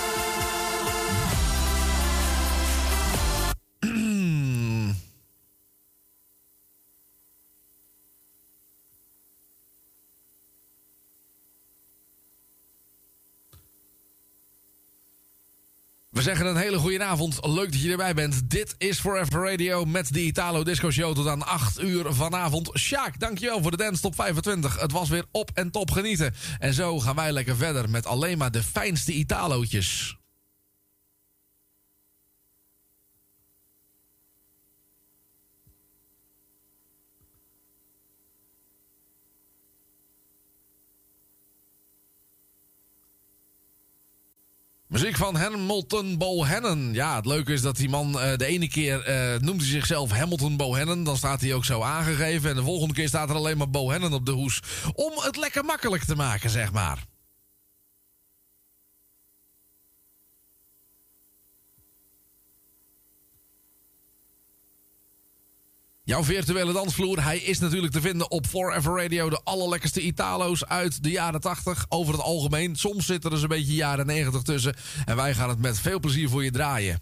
A: Zeggen een hele goede avond. Leuk dat je erbij bent. Dit is Forever Radio met de Italo Disco Show tot aan 8 uur vanavond. Sjaak, dankjewel voor de Dance Top 25. Het was weer op en top genieten. En zo gaan wij lekker verder met alleen maar de fijnste Italootjes. Muziek van Hamilton Bohannon. Ja, het leuke is dat die man uh, de ene keer uh, noemt hij zichzelf Hamilton Bohannon. Dan staat hij ook zo aangegeven. En de volgende keer staat er alleen maar Bohannon op de hoes. Om het lekker makkelijk te maken, zeg maar. Jouw virtuele dansvloer, hij is natuurlijk te vinden op Forever Radio. De allerlekkerste Italo's uit de jaren 80 over het algemeen. Soms zitten er eens een beetje jaren 90 tussen. En wij gaan het met veel plezier voor je draaien.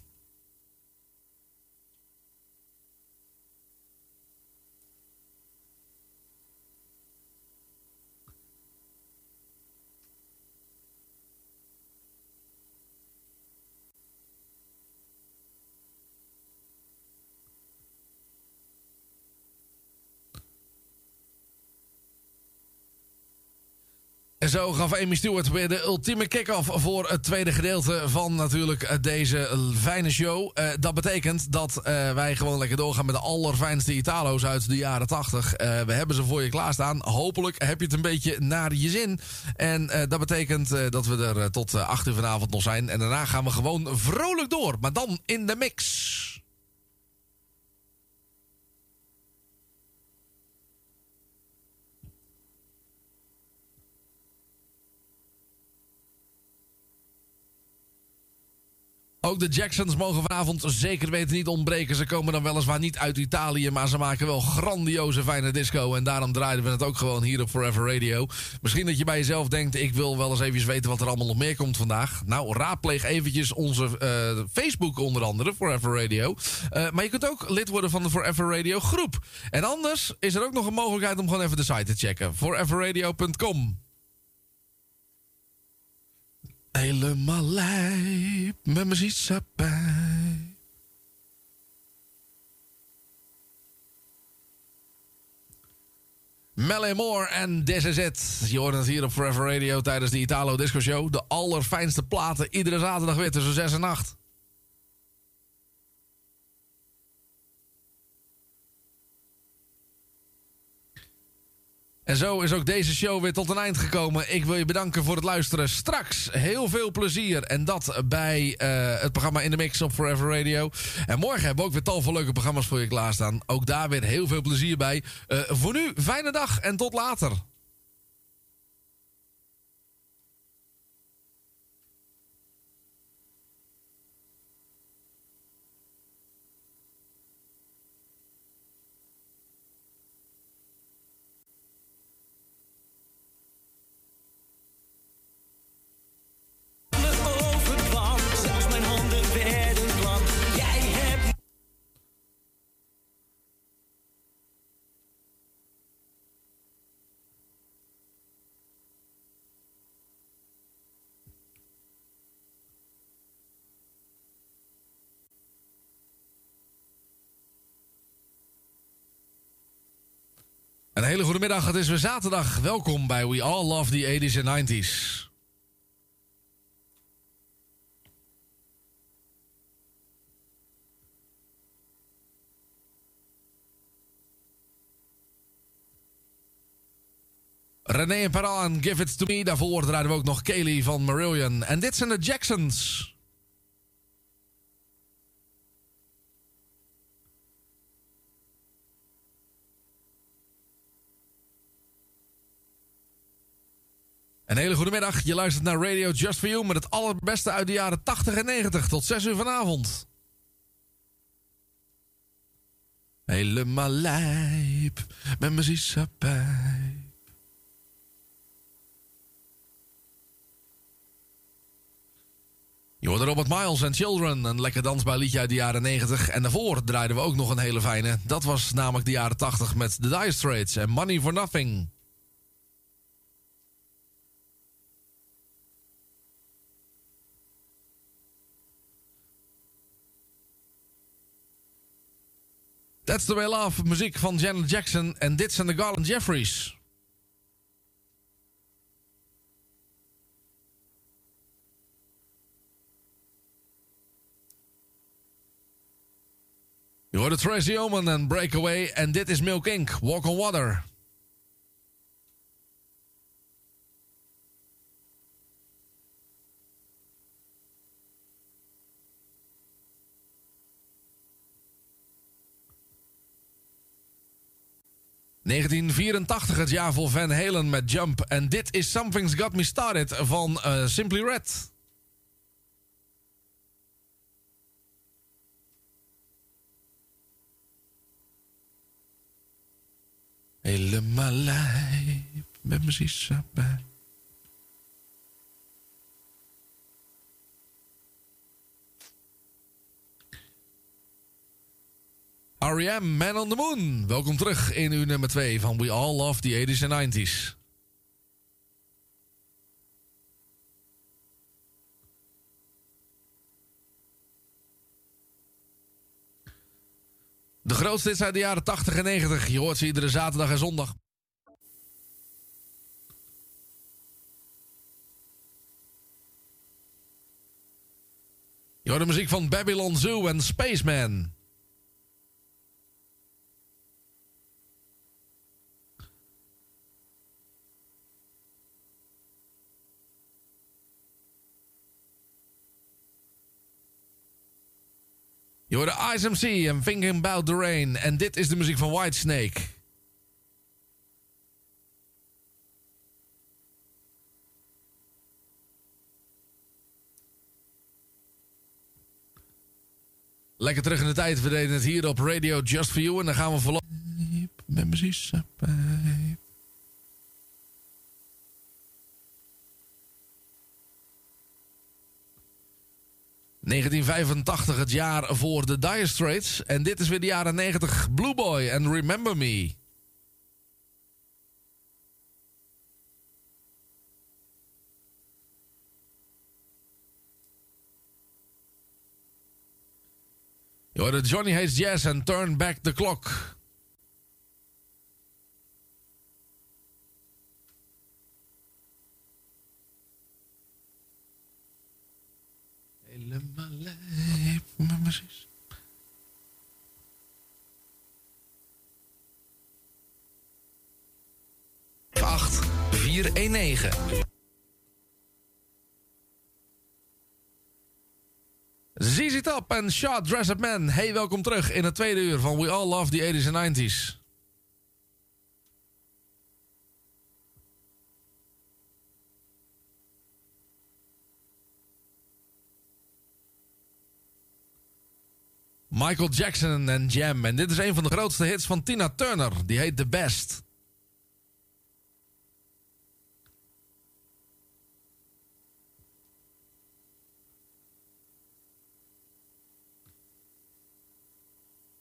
A: Zo gaf Amy Stewart weer de ultieme kick-off voor het tweede gedeelte van natuurlijk eh, deze fijne show. Eh, dat betekent dat eh, wij gewoon lekker doorgaan met de allerfijnste Italo's uit de jaren 80. Eh, we hebben ze voor je klaarstaan. Hopelijk heb je het een beetje naar je zin. En dat betekent dat we er tot eh, 8 uur vanavond nog zijn. En daarna gaan we gewoon vrolijk door, maar dan in de mix. Ook de Jacksons mogen vanavond zeker weten niet ontbreken. Ze komen dan weliswaar niet uit Italië, maar ze maken wel grandioze fijne disco. En daarom draaiden we het ook gewoon hier op Forever Radio. Misschien dat je bij jezelf denkt, ik wil wel eens even weten wat er allemaal nog meer komt vandaag. Nou, raadpleeg eventjes onze eh, Facebook onder andere, Forever Radio. Eh, maar je kunt ook lid worden van de Forever Radio groep. En anders is er ook nog een mogelijkheid om gewoon even de site te checken. foreverradio.com Helemaal lijp met mijn erbij. Melly Moore en It. Je hoort het hier op Forever Radio tijdens de Italo Disco Show. De allerfijnste platen iedere zaterdag weer tussen 6 en 8. En zo is ook deze show weer tot een eind gekomen. Ik wil je bedanken voor het luisteren. Straks heel veel plezier. En dat bij eh, het programma In The Mix op Forever Radio. En morgen hebben we ook weer tal van leuke programma's voor je klaarstaan. Ook daar weer heel veel plezier bij. Eh, voor nu, fijne dag en tot later. Een hele goede middag. Het is weer zaterdag. Welkom bij We All Love the 80s en 90s. René en Paran, Give It To Me. Daarvoor draaiden we ook nog Kaylee van Marillion. En dit zijn de Jacksons. Een hele goede middag. Je luistert naar Radio Just For You met het allerbeste uit de jaren 80 en 90 tot 6 uur vanavond. Helemaal lijp met mijn erbij. Je hoorde Robert Miles en Children, een lekker dansbaar liedje uit de jaren 90. En daarvoor draaiden we ook nog een hele fijne. Dat was namelijk de jaren 80 met The Dire Straits en Money for Nothing. That's the Way Love, muziek van Janet Jackson. En dit zijn de Garland Jeffries. Je hoorde Tracy Oman en Breakaway. En dit is Milk Inc. Walk on Water. ...1984, het jaar voor Van Halen met Jump. En dit is Something's Got Me Started van eh, Simply Red. Helemaal lijp met mijn erbij. R.E.M. Man on the Moon. Welkom terug in uw nummer 2 van We All Love the 80s and 90s. De grootste is uit de jaren 80 en 90. Je hoort ze iedere zaterdag en zondag. Je hoort de muziek van Babylon Zoo en Spaceman. Je hoorde Ice MC en Thinking About the Rain. En dit is de muziek van Whitesnake. Lekker terug in de tijd. We deden het hier op Radio Just For You. En dan gaan we voorlopig... Met precies. 1985, het jaar voor de Dire Straits. En dit is weer de jaren 90 Blue Boy en Remember Me. Je hoorde Johnny Hates Jazz en Turn Back the Clock. Helemaal lijp, maar precies. Acht, vier, Top en Shot Dress Up Man. Hey, welkom terug in het tweede uur van We All Love the 80s and 90s. Michael Jackson en Jam. En dit is een van de grootste hits van Tina Turner. Die heet The Best.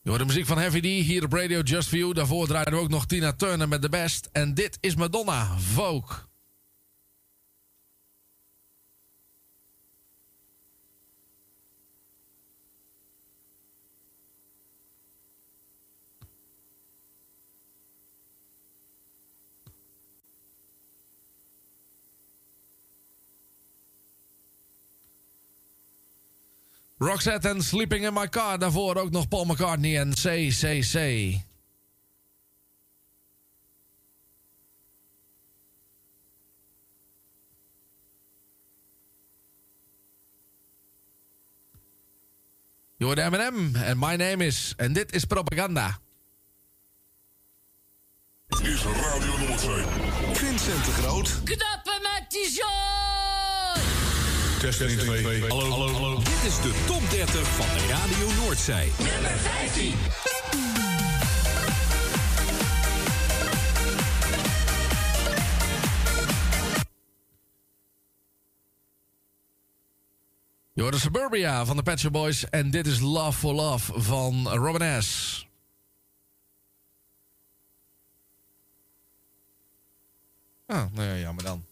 A: Hoort de muziek van Heavy D hier op Radio Just You. Daarvoor draaiden we ook nog Tina Turner met The Best. En dit is Madonna, Vogue. Roxette en Sleeping in My Car. Daarvoor ook nog Paul McCartney en CCC. Je hoort Eminem en My Name Is. En dit is Propaganda.
H: Dit is Radio Noordzee. Vincent de Groot.
M: Knappen met die!
C: Testing 2. Hallo, hallo, hallo. Dit is de top 30 van de Radio Noordzij.
M: Nummer 15.
A: Je hoort de Suburbia van de Pet Shop Boys. En dit is Love for Love van Robin S. Ah, nou ja, jammer dan.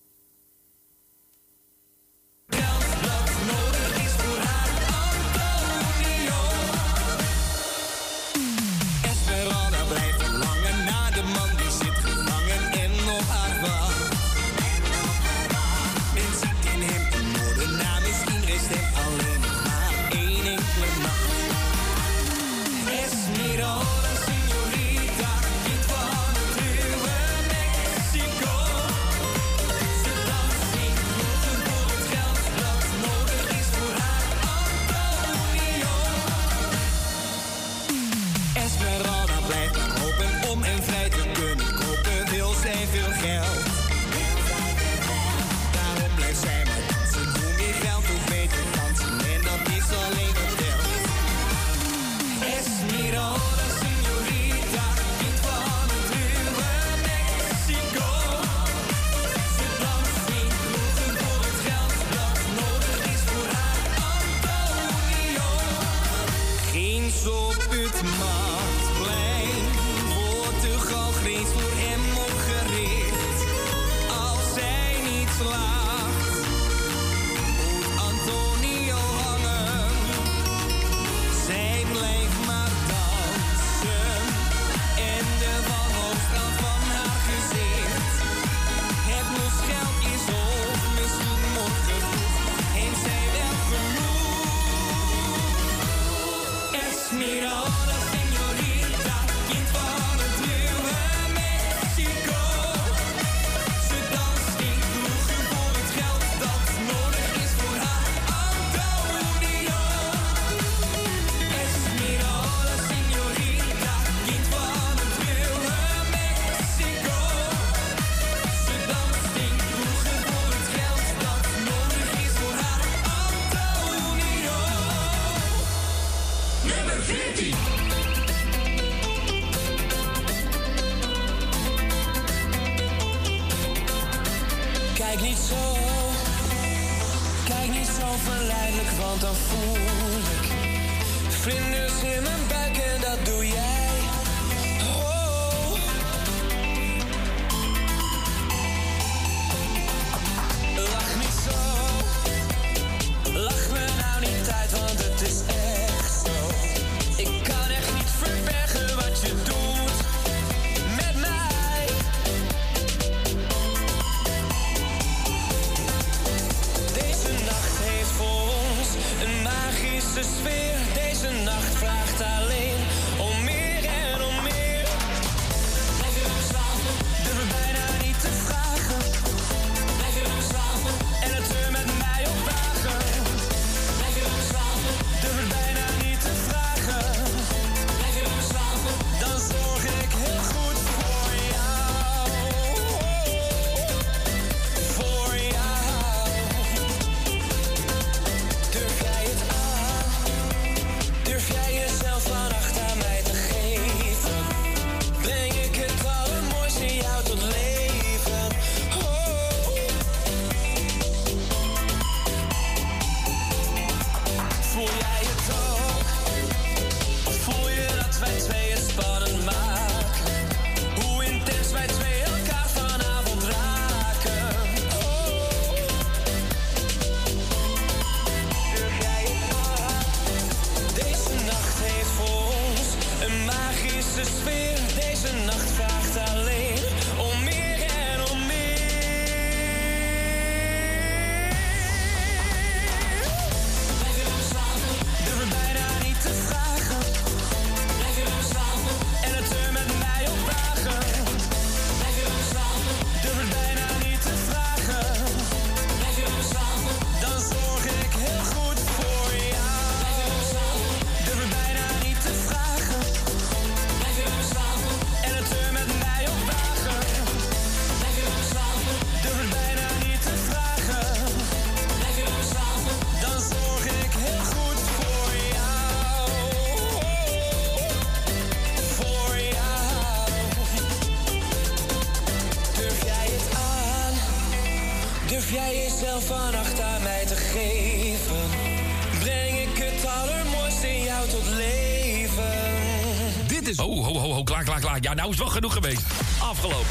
M: Nou is
G: wel genoeg geweest. Afgelopen.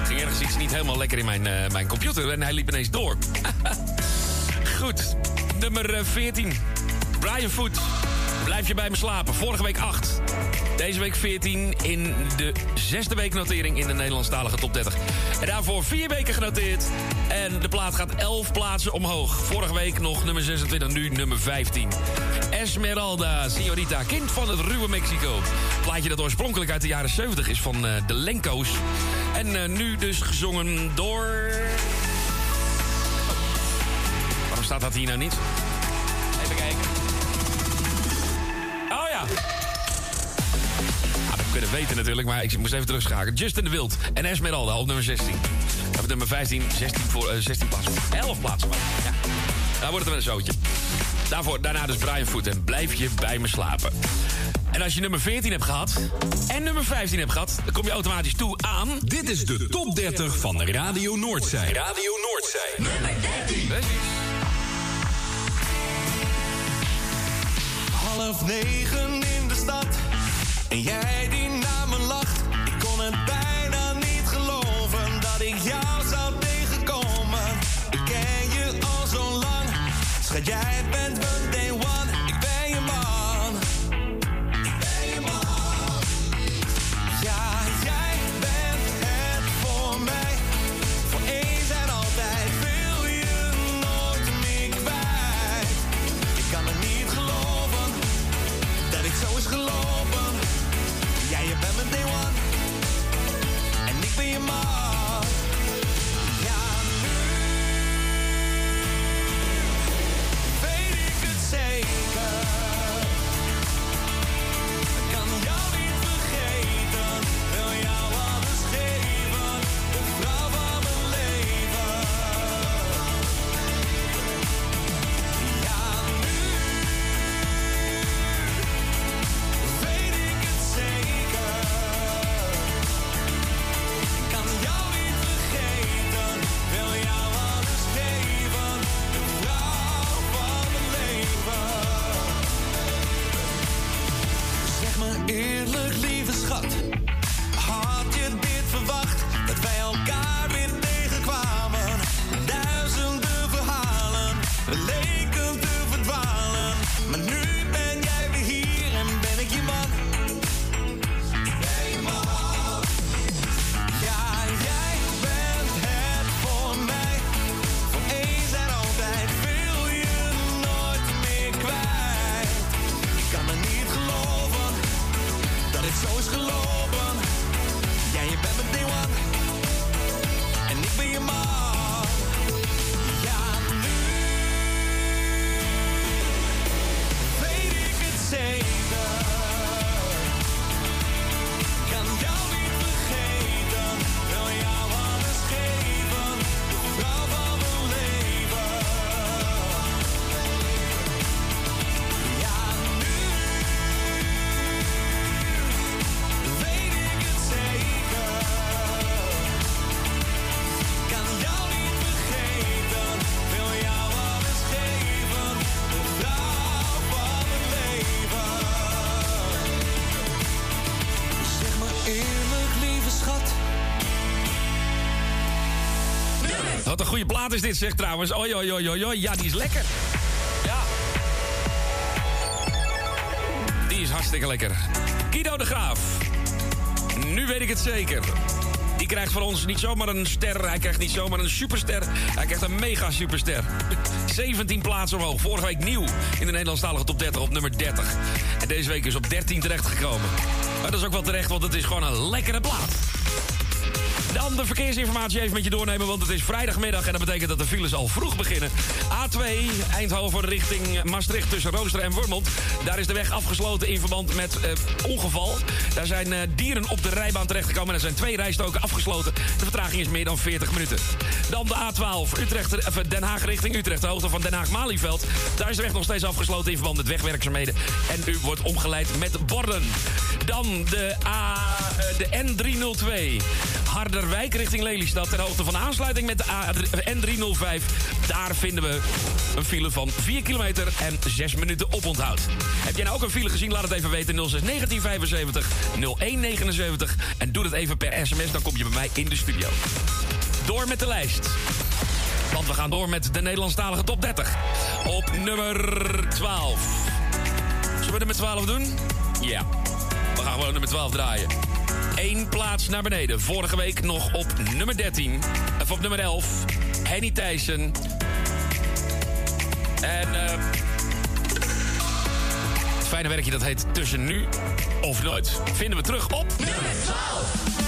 G: Er ging ergens iets niet helemaal lekker in mijn, eh, mijn computer en hij liep ineens door. *laughs* Goed, nummer eh, 14. Brian Foot. Blijf je bij me slapen. Vorige week 8. Deze week 14 in de zesde week notering in de Nederlandstalige top 30. En daarvoor vier weken genoteerd. En de plaat gaat 11 plaatsen omhoog. Vorige week nog nummer 26, nu nummer 15. Esmeralda, Señorita, kind van het ruwe Mexico. Plaatje dat oorspronkelijk uit de jaren 70 is van eh, de Lenko's. En eh, nu dus gezongen door... Waarom staat dat hier nou niet? Kunnen weten natuurlijk, maar ik moest even terugschakelen. Justin de Wild en Esmeralda op nummer 16. Op nummer 15, 16, voor, eh, 16 plaatsen. 11 plaatsen maar. Ja. Daar wordt het wel een zootje. Daarvoor, daarna dus Brian Foot en Blijf je bij me slapen. En als je nummer 14 hebt gehad en nummer 15 hebt gehad... dan kom je automatisch toe aan...
C: Dit is de top 30 van Radio Noordzij.
G: Radio Noordzij. Nummer 13.
M: Half negen in de stad. En jij die Schat, jij bent mijn
G: Eerlijk lieve schat, plaat is dit, zeg trouwens. Oi, oi, oi, oi, oi. Ja, die is lekker. Ja. Die is hartstikke lekker. Guido de Graaf. Nu weet ik het zeker. Die krijgt van ons niet zomaar een ster. Hij krijgt niet zomaar een superster. Hij krijgt een mega superster. *laughs* 17 plaatsen omhoog. Vorige week nieuw in de Nederlandstalige top 30 op nummer 30. En deze week is op 13 terechtgekomen. Maar dat is ook wel terecht, want het is gewoon een lekkere plaat. Dan de verkeersinformatie even met je doornemen, want het is vrijdagmiddag en dat betekent dat de files al vroeg beginnen. A2 Eindhoven richting Maastricht tussen Rooster en Wormond. Daar is de weg afgesloten in verband met eh, ongeval. Daar zijn eh, dieren op de rijbaan terechtgekomen en er zijn twee rijstoken afgesloten. De vertraging is meer dan 40 minuten. Dan de A12 Utrecht, of, Den Haag richting Utrecht, de hoogte van Den Haag-Malieveld. Daar is de weg nog steeds afgesloten in verband met wegwerkzaamheden. En u wordt omgeleid met borden. Dan de, A, eh, de N302 Harderwijk richting Lelystad. Ter hoogte van de aansluiting met de A N305. Daar vinden we een file van 4 kilometer en 6 minuten oponthoud. Heb jij nou ook een file gezien? Laat het even weten. 06 1975 0179. En doe dat even per sms, dan kom je bij mij in de studio. Door met de lijst. Want we gaan door met de Nederlandstalige top 30. Op nummer 12. Zullen we nummer 12 doen? Ja. We gaan gewoon nummer 12 draaien. Eén plaats naar beneden. Vorige week nog op nummer 13. Of op nummer 11. Henny Thijssen. En eh het fijne werkje dat heet Tussen Nu of Nooit. Vinden we terug op nummer 12.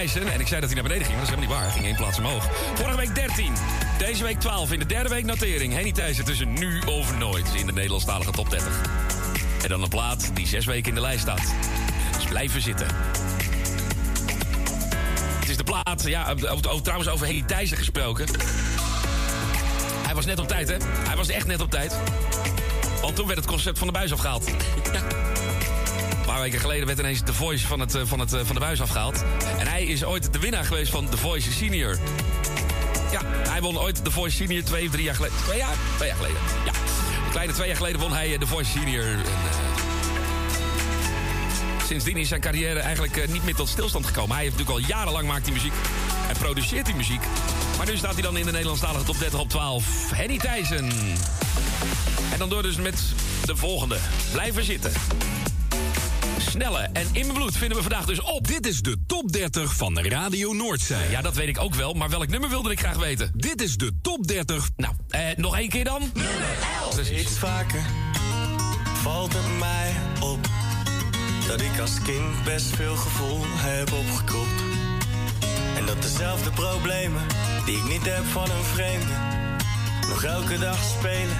R: En ik
G: zei dat hij naar beneden ging, maar dat is helemaal niet waar. Hij ging één plaats omhoog. Vorige week 13, deze week 12. In de derde week notering. Henny Thijssen tussen nu of nooit in de Nederlandstalige top 30. En dan een plaat die zes weken in de lijst staat. Dus blijven zitten. Het is de plaat, ja, over, trouwens over Henny Thijssen gesproken. Hij was net op tijd, hè? Hij was echt net op tijd. Want toen werd het concept van de buis afgehaald. Ja. Een paar weken geleden werd ineens The Voice van, het, eh, van, het, eh, van de buis afgehaald. En hij is ooit de winnaar geweest van The Voice Senior. Ja, hij won ooit The Voice Senior twee of drie jaar geleden. Twee jaar? Twee jaar geleden. Ja. Een kleine twee jaar geleden won hij eh, The Voice Senior. En, eh, sindsdien is zijn carrière eigenlijk eh, niet meer tot stilstand gekomen. Hij heeft natuurlijk al jarenlang maakt hij muziek en produceert hij muziek. Maar nu staat hij dan in de Nederlandstalige top 30 op 12. Henny Thijssen. En dan door dus met de volgende. Blijven zitten. Snelle en in mijn bloed vinden we vandaag dus op.
C: Dit is de top 30 van Radio Noordzij.
G: Ja, dat weet ik ook wel, maar welk nummer wilde ik graag weten?
C: Dit is de top 30.
G: Nou, eh, nog één keer dan?
M: Steeds vaker valt het mij op dat ik als kind best veel gevoel heb opgekropt. En dat dezelfde problemen die ik niet heb van een vreemde nog elke dag spelen,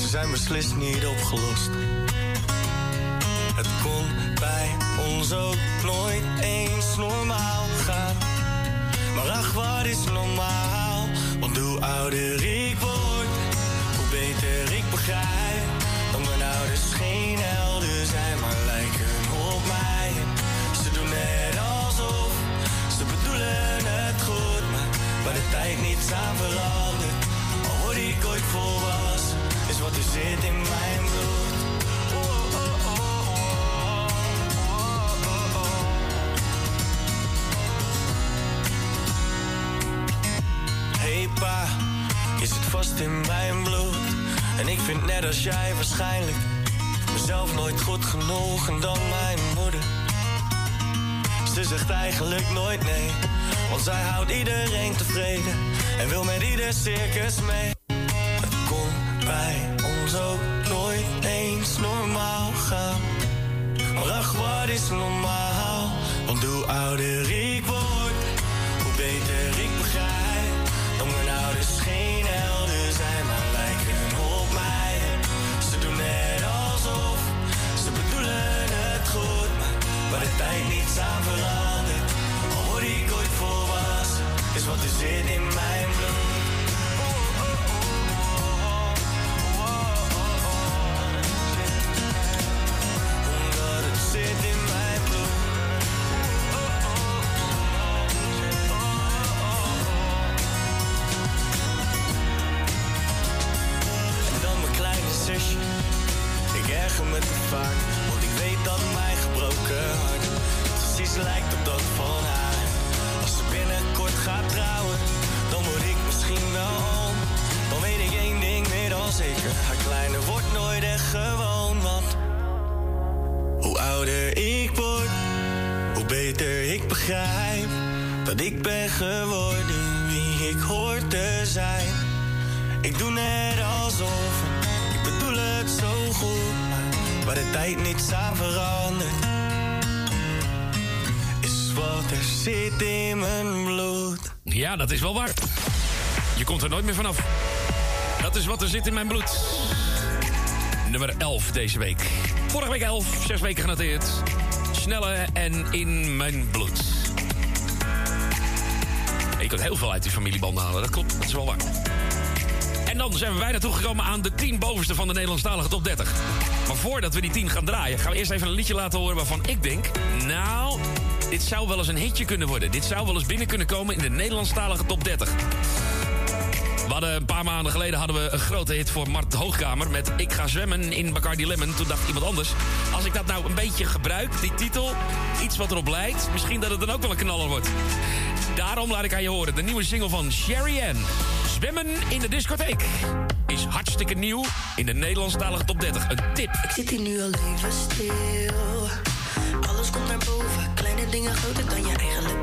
M: ze zijn beslist niet opgelost. Het kon bij ons ook nooit eens. Wat is normaal? Want hoe ouder ik word, hoe beter ik begrijp. Dat mijn ouders geen helden zijn, maar lijken op mij. Ze doen net alsof, ze bedoelen het goed. Maar waar de tijd niets aan verandert. Al word ik ooit volwassen, is wat er zit in mijn Je zit vast in mijn bloed. En ik vind net als jij waarschijnlijk mezelf nooit goed genoeg en dan mijn moeder. Ze zegt eigenlijk nooit nee, want zij houdt iedereen tevreden en wil met ieder circus mee. Het kon bij ons ook nooit eens normaal gaan. Maar ach, wat is normaal? Haar kleine wordt nooit echt gewoon. Want hoe ouder ik word, hoe beter ik begrijp dat ik ben geworden wie ik hoor te zijn. Ik doe net alsof, ik bedoel het zo goed, maar de tijd niets aan verandert, is wat er zit in mijn bloed.
G: Ja, dat is wel waar. Je komt er nooit meer vanaf. Dat is wat er zit in mijn bloed. Nummer 11 deze week. Vorige week 11, zes weken genoteerd. Snelle en in mijn bloed. Je kunt heel veel uit die familiebanden halen, dat klopt, dat is wel waar. En dan zijn we bijna toegekomen aan de 10 bovenste van de Nederlandstalige top 30. Maar voordat we die 10 gaan draaien, gaan we eerst even een liedje laten horen waarvan ik denk... Nou, dit zou wel eens een hitje kunnen worden. Dit zou wel eens binnen kunnen komen in de Nederlandstalige top 30. We hadden een paar maanden geleden hadden we een grote hit voor Mart Hoogkamer met Ik ga zwemmen in Bacardi Lemon. Toen dacht iemand anders, als ik dat nou een beetje gebruik, die titel, iets wat erop lijkt, misschien dat het dan ook wel een knaller wordt. Daarom laat ik aan je horen de nieuwe single van Sherry Ann. Zwemmen in de discotheek is hartstikke nieuw in de Nederlandstalige top 30. Een tip.
P: Ik zit hier nu al even stil. Alles komt naar boven, kleine dingen groter dan je eigen